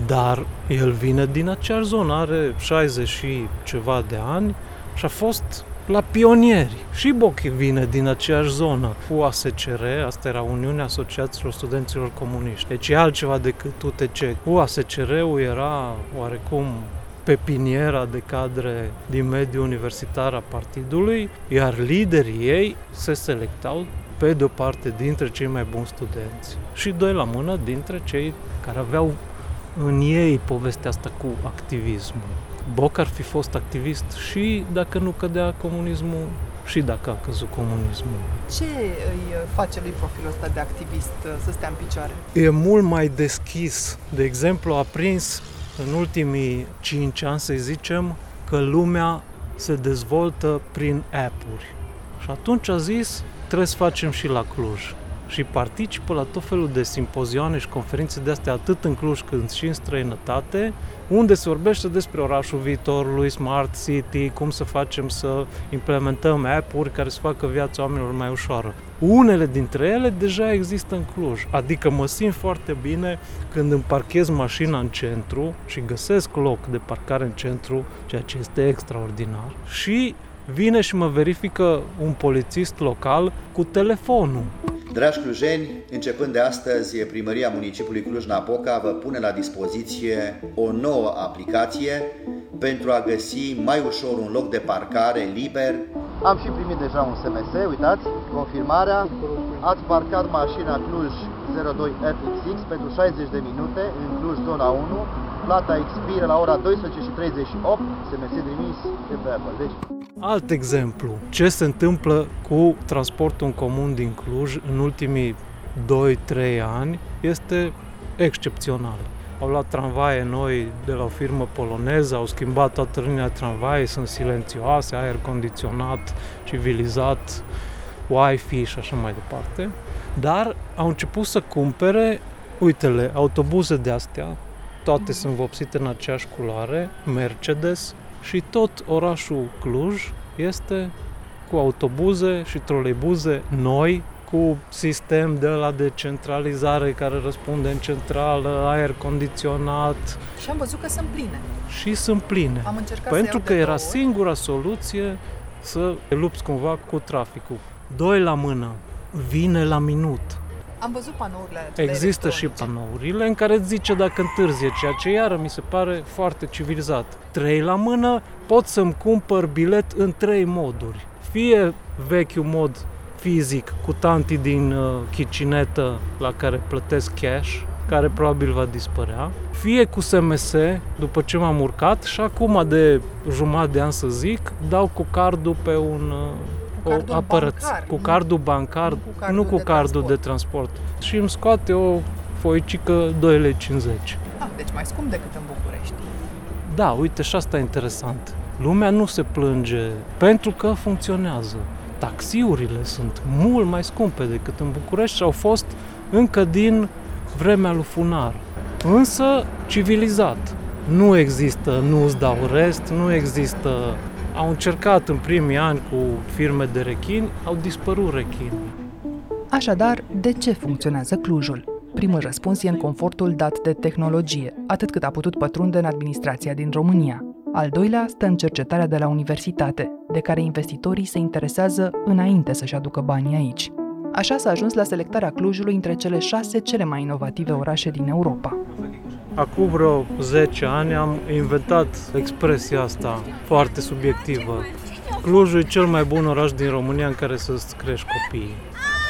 L: Dar el vine din aceeași zonă, are 60 și ceva de ani și a fost la pionieri. Și Bochi vine din aceeași zonă. UASCR, asta era Uniunea Asociațiilor Studenților Comuniști. Deci e altceva decât UTC. UASCR-ul era oarecum pepiniera de cadre din mediul universitar a partidului, iar liderii ei se selectau pe de o parte dintre cei mai buni studenți și doi la mână dintre cei care aveau în ei povestea asta cu activismul. Boc ar fi fost activist și dacă nu cădea comunismul și dacă a căzut comunismul.
D: Ce îi face lui profilul ăsta de activist uh, să stea în picioare?
L: E mult mai deschis. De exemplu, a prins în ultimii 5 ani, să zicem, că lumea se dezvoltă prin app-uri. Și atunci a zis, trebuie să facem și la Cluj. Și participă la tot felul de simpozioane și conferințe de astea, atât în Cluj cât și în străinătate, unde se vorbește despre orașul viitorului, Smart City, cum să facem să implementăm app-uri care să facă viața oamenilor mai ușoară. Unele dintre ele deja există în Cluj, adică mă simt foarte bine când îmi parchez mașina în centru și găsesc loc de parcare în centru, ceea ce este extraordinar, și vine și mă verifică un polițist local cu telefonul.
T: Dragi clujeni, începând de astăzi, Primăria Municipiului Cluj-Napoca vă pune la dispoziție o nouă aplicație pentru a găsi mai ușor un loc de parcare liber. Am și primit deja un SMS, uitați, confirmarea. Ați parcat mașina Cluj 02 FXX pentru 60 de minute în Cluj zona 1. Plata expiră la ora 12 și 38, SMS trimis de pe Apple. Deci,
L: Alt exemplu, ce se întâmplă cu transportul în comun din Cluj în ultimii 2-3 ani este excepțional. Au luat tramvaie noi de la o firmă poloneză, au schimbat toată linia de tramvaie, sunt silențioase, aer condiționat, civilizat, Wi-Fi și așa mai departe. Dar au început să cumpere, uite-le, autobuze de astea, toate sunt vopsite în aceeași culoare, Mercedes, și tot orașul Cluj este cu autobuze și troleibuze noi, cu sistem de la de centralizare care răspunde în centrală, aer condiționat
D: Și am văzut că sunt pline.
L: și sunt pline.
D: Am încercat să
L: Pentru
D: iau
L: că
D: de
L: era
D: două ori.
L: singura soluție să te lupți cumva cu traficul. Doi la mână, vine la minut.
D: Am văzut panourile alea
L: Există și panourile în care îți zice dacă întârzie, ceea ce iară mi se pare foarte civilizat. Trei la mână, pot să-mi cumpăr bilet în trei moduri. Fie vechiul mod fizic cu tanti din uh, chicinetă la care plătesc cash, care probabil va dispărea, fie cu SMS, după ce m-am urcat și acum de jumătate de an să zic, dau cu cardul pe un uh,
D: cardul
L: o apărăț,
D: bancar,
L: cu
D: nu?
L: cardul bancar, nu cu
D: cardul
L: nu cu
D: de
L: cardul de transport. Și îmi scoate o foicică 2,50 lei.
D: Ah, deci mai scump decât în București.
L: Da, uite și asta e interesant. Lumea nu se plânge pentru că funcționează. Taxiurile sunt mult mai scumpe decât în București și au fost încă din vremea lui Funar, însă civilizat. Nu există nu-ți dau rest, nu există... Au încercat în primii ani cu firme de rechini, au dispărut rechini.
A: Așadar, de ce funcționează Clujul? Primul răspuns e în confortul dat de tehnologie, atât cât a putut pătrunde în administrația din România. Al doilea stă în cercetarea de la universitate, de care investitorii se interesează înainte să-și aducă banii aici. Așa s-a ajuns la selectarea Clujului între cele șase cele mai inovative orașe din Europa.
L: Acum vreo 10 ani am inventat expresia asta foarte subiectivă. Clujul e cel mai bun oraș din România în care să-ți crești copiii.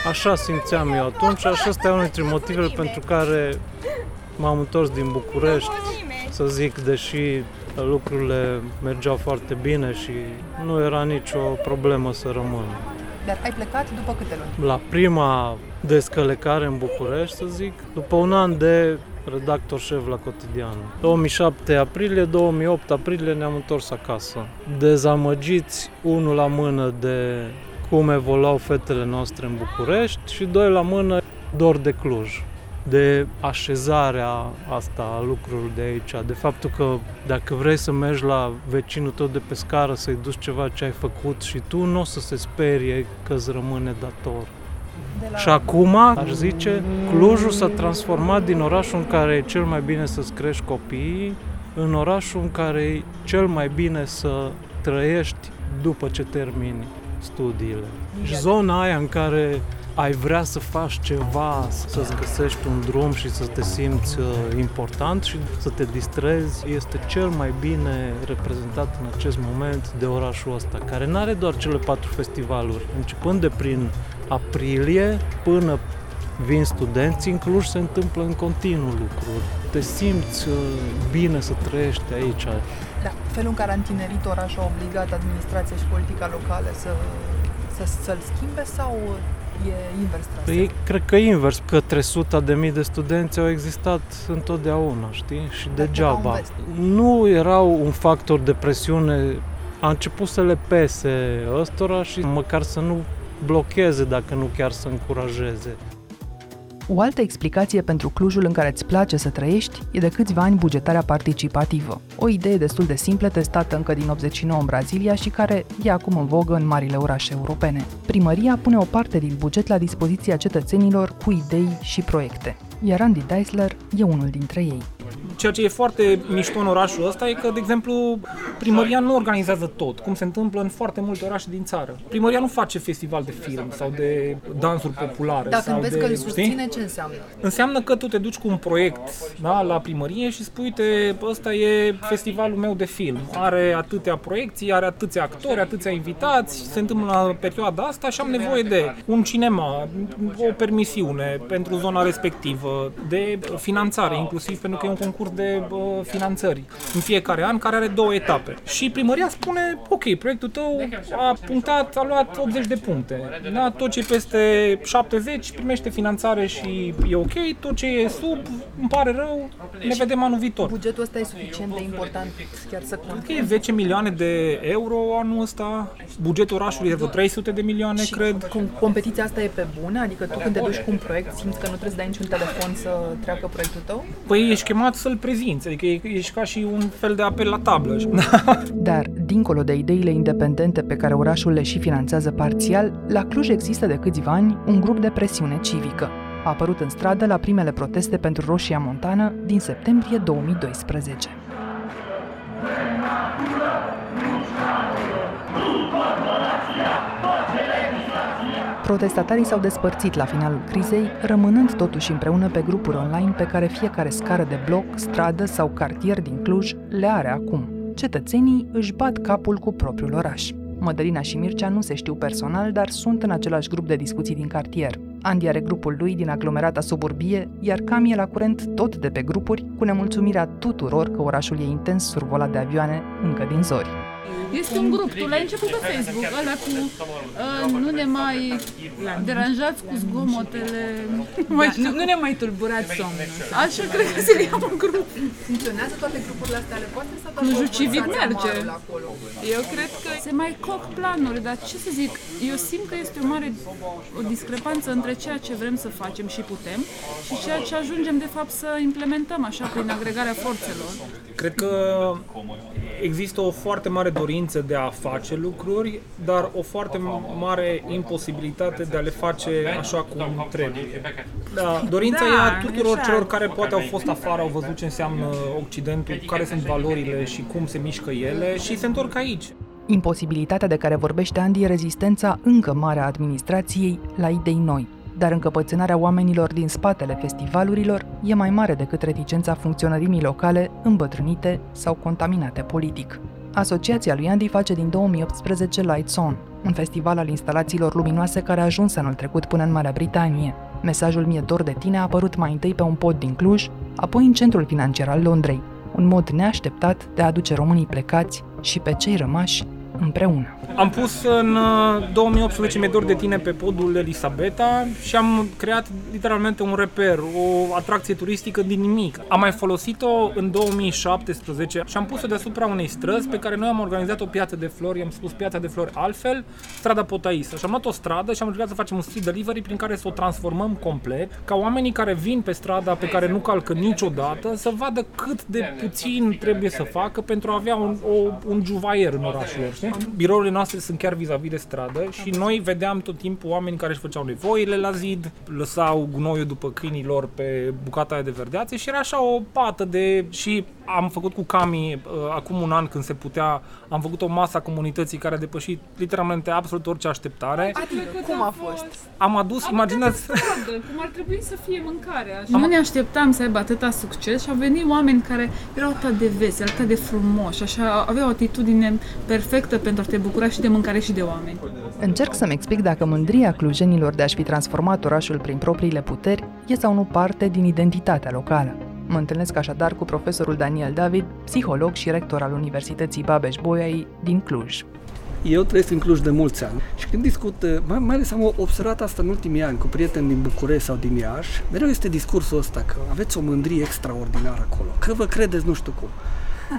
L: Așa simțeam eu atunci și asta e unul dintre motivele pentru care m-am întors din București, să zic, deși lucrurile mergeau foarte bine și nu era nicio problemă să rămân.
D: Dar ai plecat după câte luni?
L: La prima descălecare în București, să zic, după un an de redactor șef la cotidian. 2007 aprilie, 2008 aprilie ne-am întors acasă. Dezamăgiți, unul la mână de cum evoluau fetele noastre în București și doi la mână dor de Cluj de așezarea asta a lucrurilor de aici, de faptul că dacă vrei să mergi la vecinul tău de pe scară să-i duci ceva ce ai făcut și tu nu o să se sperie că îți rămâne dator. La... Și acum, aș zice, Clujul s-a transformat din orașul în care e cel mai bine să-ți crești copiii, în orașul în care e cel mai bine să trăiești după ce termini studiile. Și zona aia în care ai vrea să faci ceva, să-ți găsești un drum și să te simți uh, important și să te distrezi, este cel mai bine reprezentat în acest moment de orașul ăsta, care nu are doar cele patru festivaluri. Începând de prin aprilie până vin studenți, în Cluj se întâmplă în continuu lucruri. Te simți uh, bine să trăiești aici.
D: Da, felul în care a întinerit orașul a obligat administrația și politica locală să, să, să-l schimbe sau e invers
L: Păi, cred că invers, că 300 de mii de studenți au existat întotdeauna, știi? Și Dar degeaba. Nu erau un factor de presiune, a început să le pese ăstora și măcar să nu blocheze, dacă nu chiar să încurajeze.
A: O altă explicație pentru Clujul în care îți place să trăiești e de câțiva ani bugetarea participativă. O idee destul de simplă testată încă din 89 în Brazilia și care e acum în vogă în marile orașe europene. Primăria pune o parte din buget la dispoziția cetățenilor cu idei și proiecte, iar Andy Deisler e unul dintre ei.
V: Ceea ce e foarte mișto în orașul ăsta e că, de exemplu, primăria nu organizează tot, cum se întâmplă în foarte multe orașe din țară. Primăria nu face festival de film sau de dansuri populare.
D: Dacă
V: sau
D: vezi
V: de,
D: că îl susține,
V: știi?
D: ce înseamnă?
V: Înseamnă că tu te duci cu un proiect da, la primărie și spui, uite, ăsta e festivalul meu de film. Are atâtea proiecții, are atâția actori, atâția invitați, se întâmplă la perioada asta și am nevoie de un cinema, o permisiune pentru zona respectivă, de finanțare, inclusiv pentru că e un concurs de uh, finanțări în fiecare an, care are două etape. Și primăria spune, ok, proiectul tău a punctat, a luat 80 de puncte. Da? Tot ce e peste 70 primește finanțare și e ok, tot ce e sub, îmi pare rău, ne vedem anul viitor.
D: Bugetul ăsta e suficient de important chiar să
V: Cred că e 10 milioane de euro anul ăsta, bugetul orașului e vreo 300 de milioane,
D: și
V: cred.
D: Com- competiția asta e pe bune? Adică tu când te duci cu un proiect simți că nu trebuie să dai niciun telefon să treacă proiectul tău?
V: Păi ești chemat să-l prezinți, adică e- ești ca și un fel de apel la tablă.
A: Dar, dincolo de ideile independente pe care orașul le și finanțează parțial, la Cluj există de câțiva ani un grup de presiune civică. A apărut în stradă la primele proteste pentru Roșia Montană din septembrie 2012. Protestatarii s-au despărțit la finalul crizei, rămânând totuși împreună pe grupuri online pe care fiecare scară de bloc, stradă sau cartier din Cluj le are acum. Cetățenii își bat capul cu propriul oraș. Mădălina și Mircea nu se știu personal, dar sunt în același grup de discuții din cartier. Andy are grupul lui din aglomerata suburbie, iar Cam e la curent tot de pe grupuri, cu nemulțumirea tuturor că orașul e intens survolat de avioane încă din zori.
N: Este un grup, tu l-ai început pe Facebook, ăla cu uh, nu ne mai deranjați cu zgomotele, nu, mai
M: Da,
N: știu.
M: nu, nu ne mai tulburați somnul.
N: Așa cred că se cheamă un grup.
D: Funcționează toate grupurile astea ale voastre sau doar
N: Clujul
D: vă
N: Civic
D: forțați
N: merge.
D: amarul acolo?
N: Eu cred că se mai coc planuri, dar ce să zic, eu simt că este o mare o discrepanță între ceea ce vrem să facem și putem și ceea ce ajungem de fapt să implementăm așa prin agregarea forțelor.
V: Cred că există o foarte mare dorință de a face lucruri, dar o foarte mare imposibilitate de a le face așa cum trebuie. Da, dorința
M: Da,
V: e a tuturor
M: exact.
V: celor care poate au fost afară, au văzut ce înseamnă Occidentul, care sunt valorile și cum se mișcă ele și se întorc aici.
A: Imposibilitatea de care vorbește Andy e rezistența încă mare a administrației la idei noi, dar încăpățânarea oamenilor din spatele festivalurilor e mai mare decât reticența funcționărimii locale îmbătrânite sau contaminate politic. Asociația lui Andy face din 2018 Lights On, un festival al instalațiilor luminoase care a ajuns anul trecut până în Marea Britanie. Mesajul Mie dor de tine a apărut mai întâi pe un pod din Cluj, apoi în centrul financiar al Londrei, un mod neașteptat de a aduce românii plecați și pe cei rămași împreună.
V: Am pus în uh, 2018 Mi-e dor de tine pe podul Elisabeta și am creat literalmente un reper, o atracție turistică din nimic. Am mai folosit-o în 2017 și am pus-o deasupra unei străzi pe care noi am organizat o piață de flori, i-am spus piața de flori altfel, strada Potaisa. Și am luat o stradă și am încercat să facem un street delivery prin care să o transformăm complet, ca oamenii care vin pe strada pe care nu calcă niciodată să vadă cât de puțin trebuie să facă pentru a avea un, o, un juvaier în orașul lor. Știi? Birourile noastre sunt chiar vis-a-vis de stradă și noi vedeam tot timpul oameni care își făceau nevoile la zid, lăsau gunoiul după câinii lor pe bucata aia de verdeațe și era așa o pată de... și am făcut cu Cami uh, acum un an când se putea, am făcut o masă a comunității care a depășit literalmente absolut orice așteptare.
D: Cum a fost?
V: Am adus, imaginați,
N: cum ar trebui să fie mâncarea. Așa. Nu ne așteptam să aibă atâta succes și au venit oameni care erau atât de veseli, atât de frumoși, așa, aveau o atitudine perfectă pentru a te bucura și de mâncare și de oameni.
A: Încerc să-mi explic dacă mândria clujenilor de a-și fi transformat orașul prin propriile puteri e sau nu parte din identitatea locală. Mă întâlnesc așadar cu profesorul Daniel David, psiholog și rector al Universității Babeș-Bolyai din Cluj.
W: Eu trăiesc în Cluj de mulți ani și când discut, uh, mai, mai ales am observat asta în ultimii ani cu prieteni din București sau din Iași, mereu este discursul ăsta că aveți o mândrie extraordinară acolo, că vă credeți nu știu cum.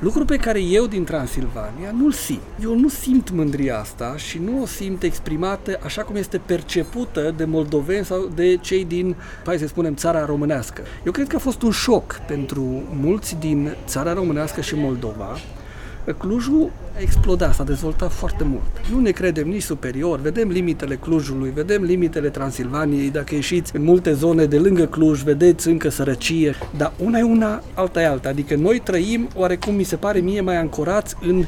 W: Lucru pe care eu din Transilvania nu-l simt. Eu nu simt mândria asta și nu o simt exprimată așa cum este percepută de moldoveni sau de cei din, hai să spunem, țara românească. Eu cred că a fost un șoc pentru mulți din țara românească și Moldova Clujul a explodat, s-a dezvoltat foarte mult. Nu ne credem nici superior, vedem limitele Clujului, vedem limitele Transilvaniei, dacă ieșiți în multe zone de lângă Cluj, vedeți încă sărăcie, dar una e una, alta e alta. Adică noi trăim, oarecum mi se pare mie, mai ancorați în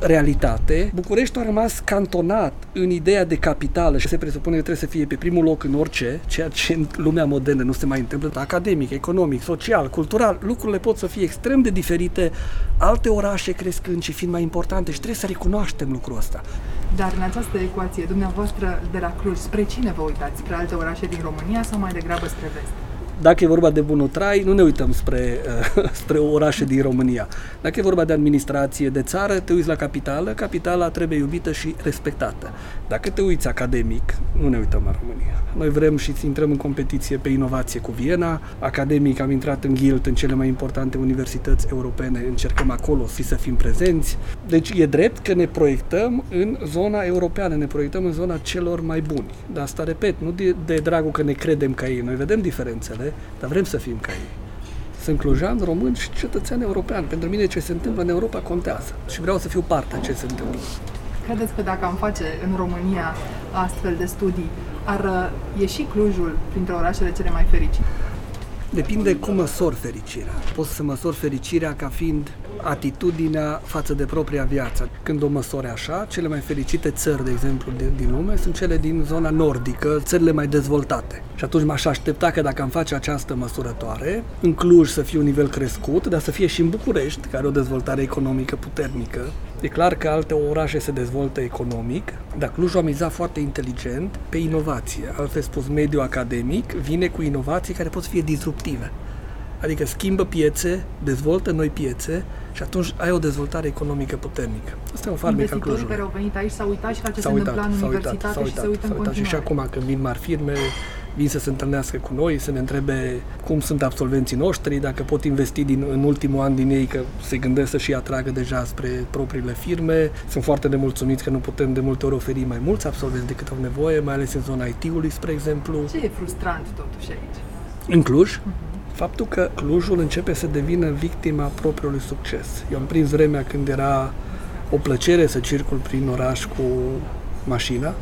W: realitate. București a rămas cantonat în ideea de capitală și se presupune că trebuie să fie pe primul loc în orice, ceea ce în lumea modernă nu se mai întâmplă, academic, economic, social, cultural, lucrurile pot să fie extrem de diferite, alte orașe crescând și fiind mai importante și trebuie să recunoaștem lucrul ăsta.
D: Dar în această ecuație, dumneavoastră de la Cluj, spre cine vă uitați? Spre alte orașe din România sau mai degrabă spre vest?
W: Dacă e vorba de bunul trai, nu ne uităm spre, uh, spre orașe din România. Dacă e vorba de administrație, de țară, te uiți la capitală, capitala trebuie iubită și respectată. Dacă te uiți academic, nu ne uităm la România. Noi vrem și intrăm în competiție pe inovație cu Viena. Academic am intrat în guild în cele mai importante universități europene, încercăm acolo și să fim prezenți. Deci e drept că ne proiectăm în zona europeană, ne proiectăm în zona celor mai buni. Dar asta, repet, nu de, de dragul că ne credem ca ei. Noi vedem diferențele, dar vrem să fim ca ei. Sunt clujan, român și cetățean european. Pentru mine ce se întâmplă în Europa contează și vreau să fiu parte a ce se întâmplă.
D: Credeți că dacă am face în România astfel de studii, ar uh, ieși Clujul printre orașele cele mai fericite?
W: Depinde cum măsori fericirea. Poți să măsori fericirea ca fiind atitudinea față de propria viață. Când o măsori așa, cele mai fericite țări, de exemplu, din, din lume sunt cele din zona nordică, țările mai dezvoltate. Și atunci m-aș aștepta că dacă am face această măsurătoare, în Cluj să fie un nivel crescut, dar să fie și în București, care are o dezvoltare economică puternică. E clar că alte orașe se dezvoltă economic, dar Clujul a mizat foarte inteligent pe inovație. Altfel spus, mediul academic vine cu inovații care pot să fie disruptive. Adică schimbă piețe, dezvoltă noi piețe și atunci ai o dezvoltare economică puternică. Asta e un farmec al
D: Investitorii
W: Clujului.
D: care au venit aici s-au uitat și la ce se
W: S-au uitat,
D: întâmplă în
W: s-au uitat,
D: universitate
W: s-au
D: și
W: uitat,
D: se uită în
W: s-au uitat. Și, și
D: continuare.
W: acum când vin mari firme, vin să se întâlnească cu noi, să ne întrebe cum sunt absolvenții noștri, dacă pot investi din, în ultimul an din ei, că se gândesc să și atragă deja spre propriile firme. Sunt foarte nemulțumiți că nu putem de multe ori oferi mai mulți absolvenți decât au nevoie, mai ales în zona IT-ului, spre exemplu.
D: Ce e frustrant totuși aici?
W: În Cluj, faptul că Clujul începe să devină victima propriului succes. Eu am prins vremea când era o plăcere să circul prin oraș cu mașina.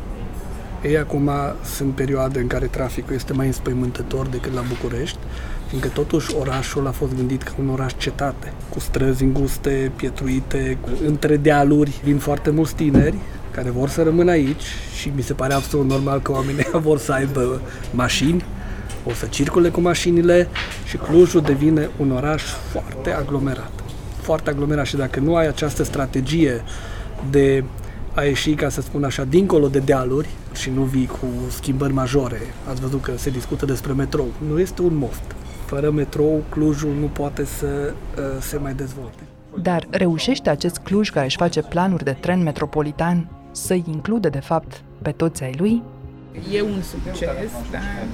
W: Ei acum sunt perioade în care traficul este mai înspăimântător decât la București, fiindcă totuși orașul a fost gândit ca un oraș cetate, cu străzi înguste, pietruite, cu, între dealuri. Vin foarte mulți tineri care vor să rămână aici și mi se pare absolut normal că oamenii vor să aibă mașini, o să circule cu mașinile și Clujul devine un oraș foarte aglomerat. Foarte aglomerat și dacă nu ai această strategie de a ieși, ca să spun așa, dincolo de dealuri și nu vii cu schimbări majore. Ați văzut că se discută despre metrou. Nu este un moft. Fără metrou, Clujul nu poate să uh, se mai dezvolte.
A: Dar reușește acest Cluj care își face planuri de tren metropolitan să-i include, de fapt, pe toți ai lui?
M: E un succes, dar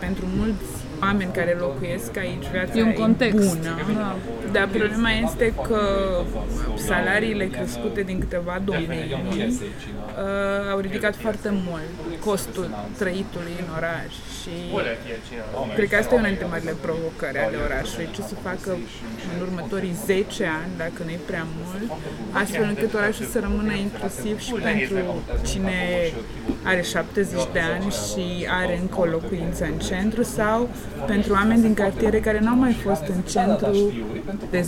M: pentru mulți oameni care locuiesc aici viața
N: E un context.
M: bună.
N: Da.
M: Dar problema este că salariile crescute din câteva domenii uh, au ridicat foarte mult costul trăitului în oraș și cred că asta e una dintre marile provocări ale orașului, ce să facă în următorii 10 ani, dacă nu e prea mult, astfel încât orașul să rămână inclusiv și pentru cine are 70 de ani și are încă o locuință în centru sau pentru oameni din cartiere care nu au mai fost în centru de 10-15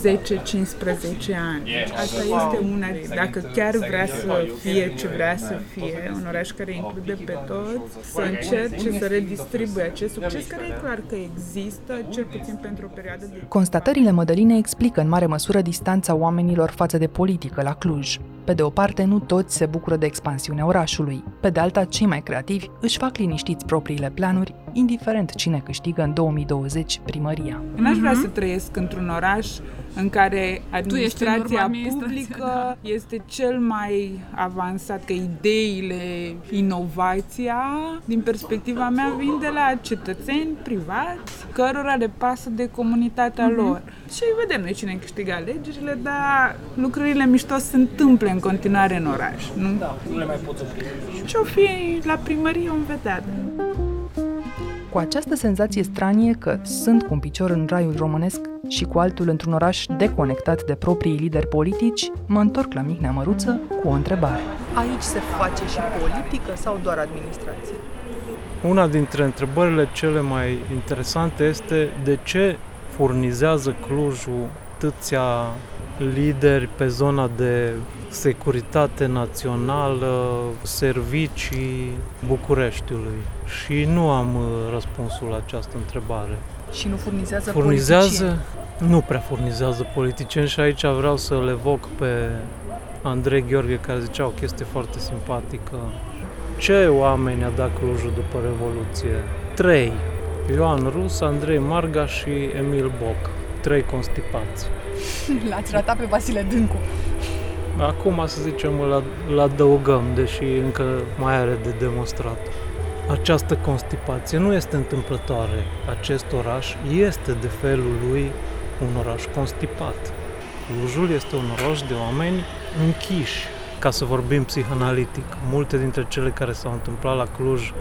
M: ani. Deci Asta este una, dacă chiar vrea să fie ce vrea să fie, un oraș care include pe toți, să încerce să redistribuie acest succes care e clar că există, cel puțin pentru o perioadă de
A: Constatările Mădălinei explică în mare măsură distanța oamenilor față de politică la Cluj. Pe de o parte, nu toți se bucură de expansiunea orașului. Pe de alta, cei mai creativi își fac liniștiți propriile planuri, indiferent cine câștigă în 2020 primăria.
M: N-aș vrea să trăiesc într-un oraș în care
N: ești în urma
M: administrația
N: administrației,
M: publică este cel mai avansat, că ideile, inovația, din perspectiva mea, vin de la cetățeni privați, cărora le pasă de comunitatea lor. Și vedem noi cine câștigă alegerile, dar lucrurile mișto se întâmplă în continuare în oraș. Nu?
V: Da, nu le mai poți opri.
M: Ce-o fi la primărie, vom vedea.
A: Cu această senzație stranie că sunt cu un picior în raiul românesc și cu altul într-un oraș deconectat de proprii lideri politici, mă întorc la Mihnea Măruță cu o întrebare.
D: Aici se face și politică sau doar administrație?
L: Una dintre întrebările cele mai interesante este de ce furnizează Clujul atâția lideri pe zona de securitate națională, servicii Bucureștiului. Și nu am uh, răspunsul la această întrebare.
D: Și nu furnizează
L: Furnizează,
D: politicieni?
L: nu prea furnizează politicieni și aici vreau să le evoc pe Andrei Gheorghe care zicea o chestie foarte simpatică. Ce oameni a dat Clujul după Revoluție? Trei. Ioan Rus, Andrei Marga și Emil Boc. Trei constipați.
D: L-ați ratat pe Vasile Dâncu.
L: Acum, să zicem, îl, îl adăugăm, deși încă mai are de demonstrat. Această constipație nu este întâmplătoare. Acest oraș este de felul lui un oraș constipat. Clujul este un oraș de oameni închiși, ca să vorbim psihanalitic. Multe dintre cele care s-au întâmplat la Cluj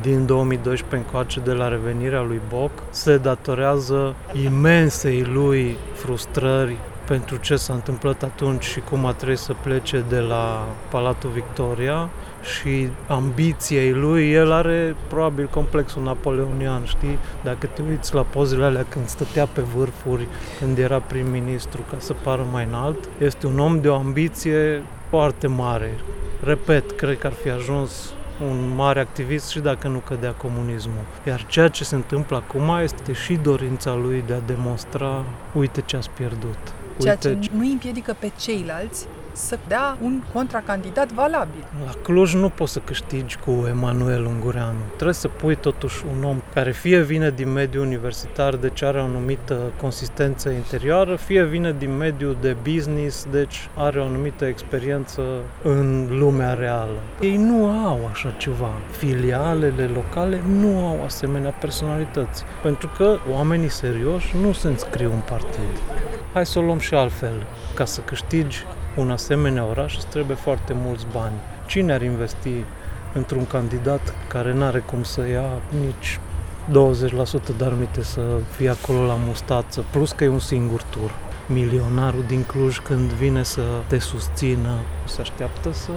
L: din 2012 încoace de la revenirea lui Boc se datorează imensei lui frustrări pentru ce s-a întâmplat atunci și cum a trebuit să plece de la Palatul Victoria și ambiției lui, el are probabil complexul napoleonian, știi? Dacă te uiți la pozele alea când stătea pe vârfuri, când era prim-ministru, ca să pară mai înalt, este un om de o ambiție foarte mare. Repet, cred că ar fi ajuns un mare activist și dacă nu cădea comunismul. Iar ceea ce se întâmplă acum este și dorința lui de a demonstra, uite ce ați pierdut.
D: Ceea
L: Uite
D: ce nu îi împiedică pe ceilalți să dea un contracandidat valabil.
L: La Cluj nu poți să câștigi cu Emanuel Ungureanu. Trebuie să pui totuși un om care fie vine din mediul universitar, deci are o anumită consistență interioară, fie vine din mediul de business, deci are o anumită experiență în lumea reală. Ei nu au așa ceva. Filialele locale nu au asemenea personalități, pentru că oamenii serioși nu se înscriu în partid. Hai să o luăm și altfel. Ca să câștigi un asemenea oraș îți trebuie foarte mulți bani. Cine ar investi într-un candidat care nu are cum să ia nici 20% dar aminte să fie acolo la mustață, plus că e un singur tur. Milionarul din Cluj când vine să te susțină, se așteaptă să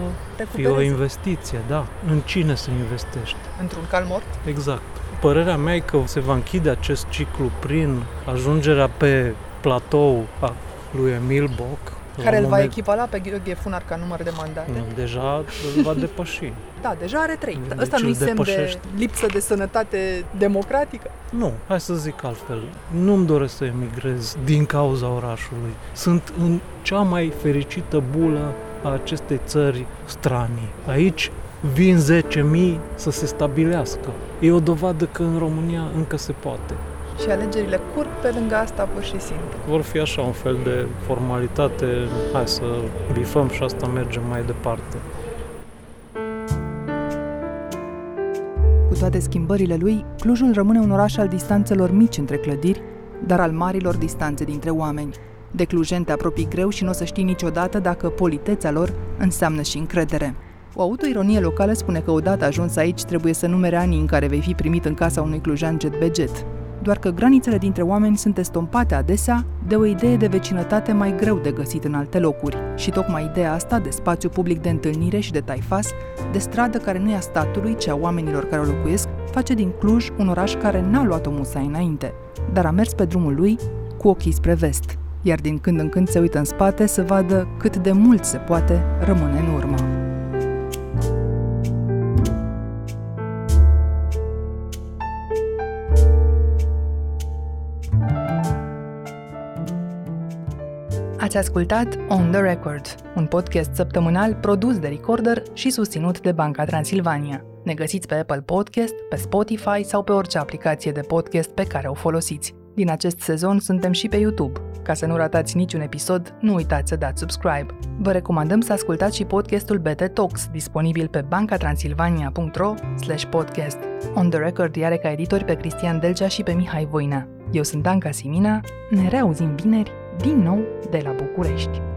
L: fie o investiție, da. În cine să investești?
D: Într-un cal mort?
L: Exact. Părerea mea e că se va închide acest ciclu prin ajungerea pe platou a lui Emil Boc,
D: care îl va echipala pe Gheorghe Funar ca număr de mandate.
L: Nu, deja îl va depăși.
D: Da, deja are trei.
L: Deci
D: Ăsta nu-i semn
L: depășește.
D: de lipsă de sănătate democratică?
L: Nu, hai să zic altfel. Nu-mi doresc să emigrez din cauza orașului. Sunt în cea mai fericită bulă a acestei țări stranii. Aici vin 10.000 să se stabilească. E o dovadă că în România încă se poate.
D: Și alegerile curg pe lângă asta pur și simplu.
L: Vor fi așa un fel de formalitate, hai să bifăm și asta mergem mai departe.
A: Cu toate schimbările lui, Clujul rămâne un oraș al distanțelor mici între clădiri, dar al marilor distanțe dintre oameni. De clujen te apropii greu și nu o să știi niciodată dacă politețea lor înseamnă și încredere. O autoironie locală spune că odată ajuns aici trebuie să numere anii în care vei fi primit în casa unui clujan jet beget, doar că granițele dintre oameni sunt estompate adesea de o idee de vecinătate mai greu de găsit în alte locuri. Și tocmai ideea asta de spațiu public de întâlnire și de taifas, de stradă care nu e a statului, ci a oamenilor care o locuiesc, face din Cluj un oraș care n-a luat-o musai înainte, dar a mers pe drumul lui cu ochii spre vest, iar din când în când se uită în spate să vadă cât de mult se poate rămâne în urmă. Ați ascultat On The Record, un podcast săptămânal produs de Recorder și susținut de Banca Transilvania. Ne găsiți pe Apple Podcast, pe Spotify sau pe orice aplicație de podcast pe care o folosiți. Din acest sezon suntem și pe YouTube. Ca să nu ratați niciun episod, nu uitați să dați subscribe. Vă recomandăm să ascultați și podcastul BT Talks, disponibil pe bancatransilvania.ro podcast. On The Record are ca editori pe Cristian Delcea și pe Mihai Voina. Eu sunt Anca Simina, ne reauzim vineri din nou de la București.